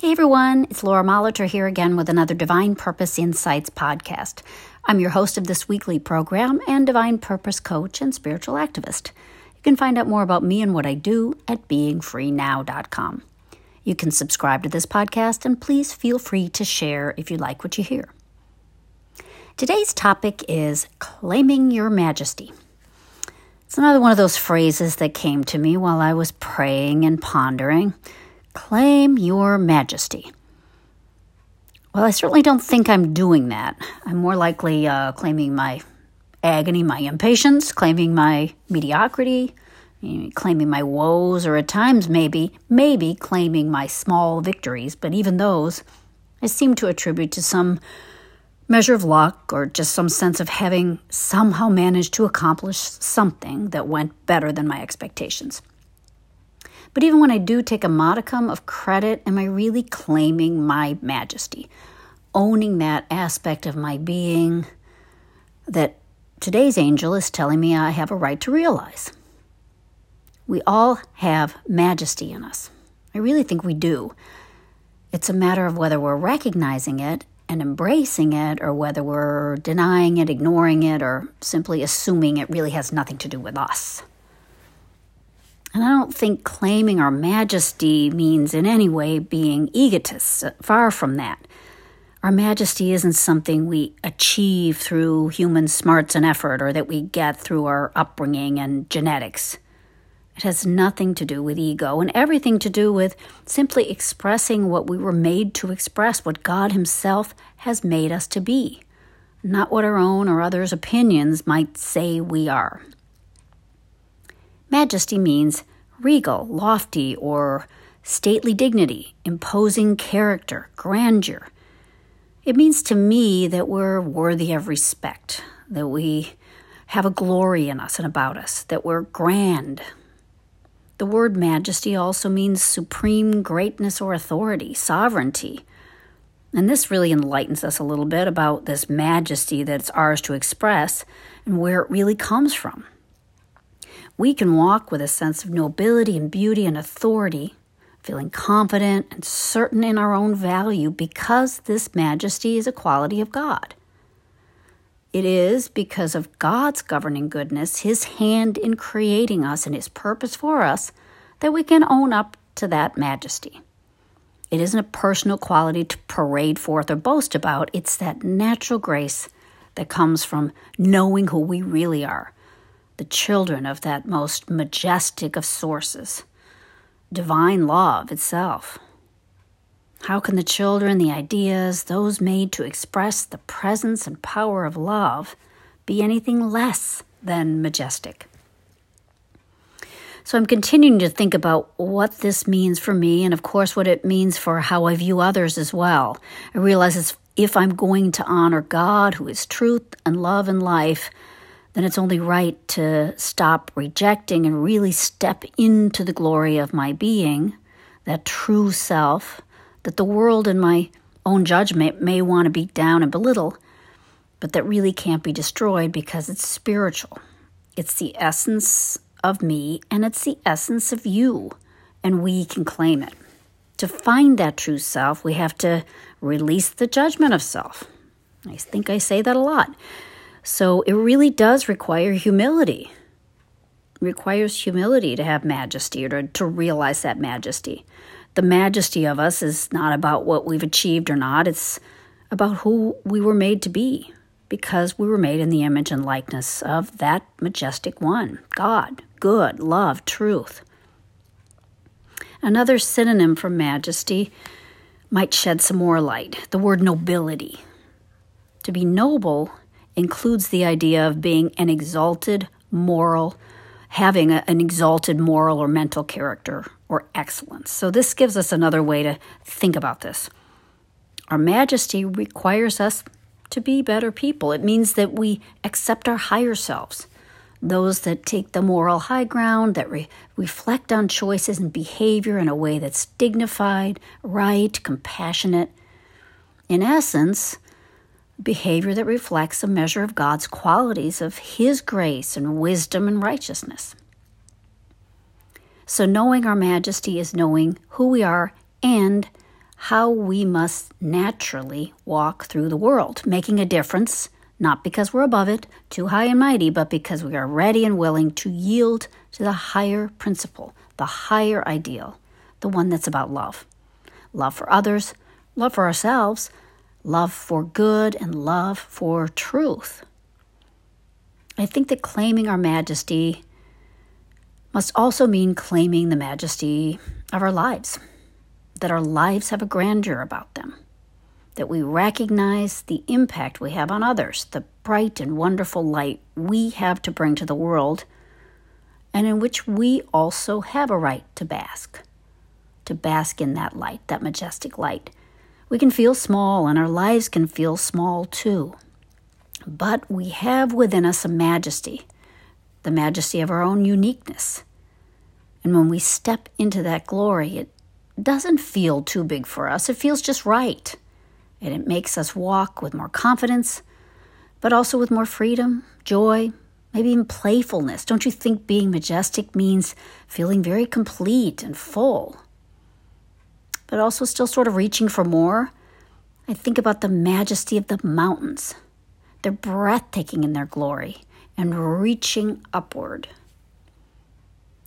Hey everyone, it's Laura Molitor here again with another Divine Purpose Insights podcast. I'm your host of this weekly program and Divine Purpose coach and spiritual activist. You can find out more about me and what I do at beingfreenow.com. You can subscribe to this podcast and please feel free to share if you like what you hear. Today's topic is claiming your majesty. It's another one of those phrases that came to me while I was praying and pondering. Claim your majesty. Well, I certainly don't think I'm doing that. I'm more likely uh, claiming my agony, my impatience, claiming my mediocrity, claiming my woes, or at times maybe, maybe claiming my small victories, but even those I seem to attribute to some measure of luck or just some sense of having somehow managed to accomplish something that went better than my expectations. But even when I do take a modicum of credit, am I really claiming my majesty? Owning that aspect of my being that today's angel is telling me I have a right to realize. We all have majesty in us. I really think we do. It's a matter of whether we're recognizing it and embracing it, or whether we're denying it, ignoring it, or simply assuming it really has nothing to do with us. And I don't think claiming our majesty means in any way being egotists. Far from that. Our majesty isn't something we achieve through human smarts and effort or that we get through our upbringing and genetics. It has nothing to do with ego and everything to do with simply expressing what we were made to express, what God Himself has made us to be, not what our own or others' opinions might say we are. Majesty means regal, lofty, or stately dignity, imposing character, grandeur. It means to me that we're worthy of respect, that we have a glory in us and about us, that we're grand. The word majesty also means supreme greatness or authority, sovereignty. And this really enlightens us a little bit about this majesty that's ours to express and where it really comes from we can walk with a sense of nobility and beauty and authority, feeling confident and certain in our own value because this majesty is a quality of God. It is because of God's governing goodness, His hand in creating us, and His purpose for us, that we can own up to that majesty. It isn't a personal quality to parade forth or boast about, it's that natural grace that comes from knowing who we really are the children of that most majestic of sources, divine love itself. How can the children, the ideas, those made to express the presence and power of love, be anything less than majestic? So I'm continuing to think about what this means for me and, of course, what it means for how I view others as well. I realize if I'm going to honor God, who is truth and love and life, then it's only right to stop rejecting and really step into the glory of my being, that true self, that the world and my own judgment may want to beat down and belittle, but that really can't be destroyed because it's spiritual. It's the essence of me and it's the essence of you, and we can claim it. To find that true self, we have to release the judgment of self. I think I say that a lot. So it really does require humility. It requires humility to have majesty or to, to realize that majesty. The majesty of us is not about what we've achieved or not, it's about who we were made to be because we were made in the image and likeness of that majestic one God, good, love, truth. Another synonym for majesty might shed some more light the word nobility. To be noble includes the idea of being an exalted moral, having a, an exalted moral or mental character or excellence. So, this gives us another way to think about this. Our majesty requires us to be better people. It means that we accept our higher selves, those that take the moral high ground, that re- reflect on choices and behavior in a way that's dignified, right, compassionate. In essence, behavior that reflects a measure of God's qualities of His grace and wisdom and righteousness. So, knowing our majesty is knowing who we are and how we must naturally walk through the world, making a difference, not because we're above it, too high and mighty, but because we are ready and willing to yield to the higher principle, the higher ideal, the one that's about love. Love for others, love for ourselves, love for good, and love for truth. I think that claiming our majesty must also mean claiming the majesty of our lives that our lives have a grandeur about them, that we recognize the impact we have on others, the bright and wonderful light we have to bring to the world, and in which we also have a right to bask, to bask in that light, that majestic light. We can feel small, and our lives can feel small too. But we have within us a majesty, the majesty of our own uniqueness. And when we step into that glory, it doesn't feel too big for us. It feels just right. And it makes us walk with more confidence, but also with more freedom, joy, maybe even playfulness. Don't you think being majestic means feeling very complete and full? But also still sort of reaching for more? I think about the majesty of the mountains. They're breathtaking in their glory and reaching upward.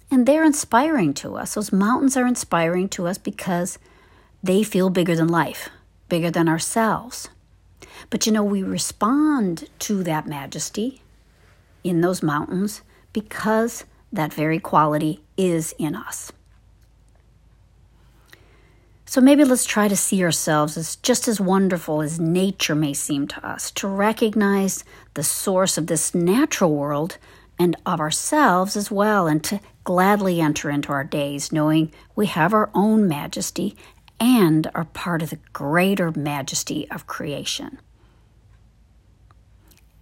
And they're inspiring to us. Those mountains are inspiring to us because they feel bigger than life, bigger than ourselves. But you know, we respond to that majesty in those mountains because that very quality is in us. So maybe let's try to see ourselves as just as wonderful as nature may seem to us, to recognize the source of this natural world and of ourselves as well, and to gladly enter into our days knowing we have our own majesty and are part of the greater majesty of creation.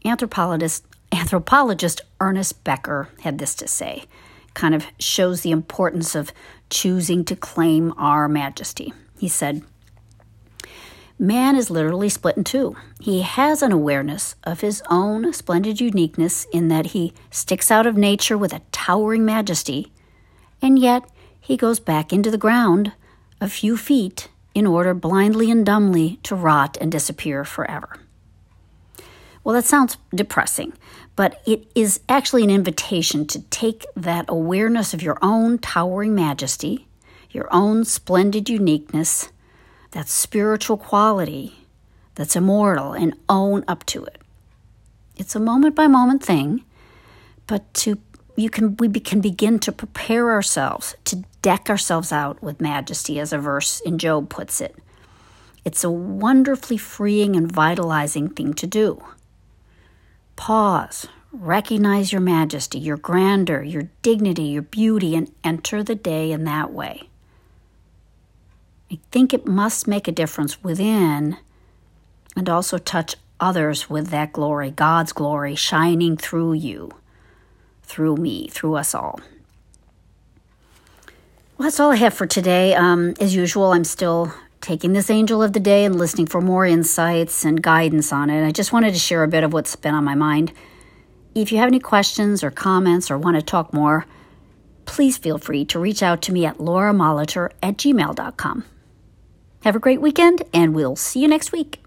Anthropologist, anthropologist Ernest Becker had this to say, kind of shows the importance of choosing to claim our majesty. He said, Man is literally split in two. He has an awareness of his own splendid uniqueness in that he sticks out of nature with a towering majesty, and yet he goes back into the ground a few feet in order blindly and dumbly to rot and disappear forever. Well, that sounds depressing, but it is actually an invitation to take that awareness of your own towering majesty, your own splendid uniqueness, that spiritual quality that's immortal and own up to it. It's a moment by moment thing, but to you can we can begin to prepare ourselves to deck ourselves out with majesty as a verse in Job puts it. It's a wonderfully freeing and vitalizing thing to do. Pause, recognize your majesty, your grandeur, your dignity, your beauty, and enter the day in that way. I think it must make a difference within and also touch others with that glory, God's glory shining through you, through me, through us all. Well, that's all I have for today. Um, as usual, I'm still taking this angel of the day and listening for more insights and guidance on it. I just wanted to share a bit of what's been on my mind. If you have any questions or comments or want to talk more, please feel free to reach out to me at lauramolitor at gmail.com. Have a great weekend, and we'll see you next week.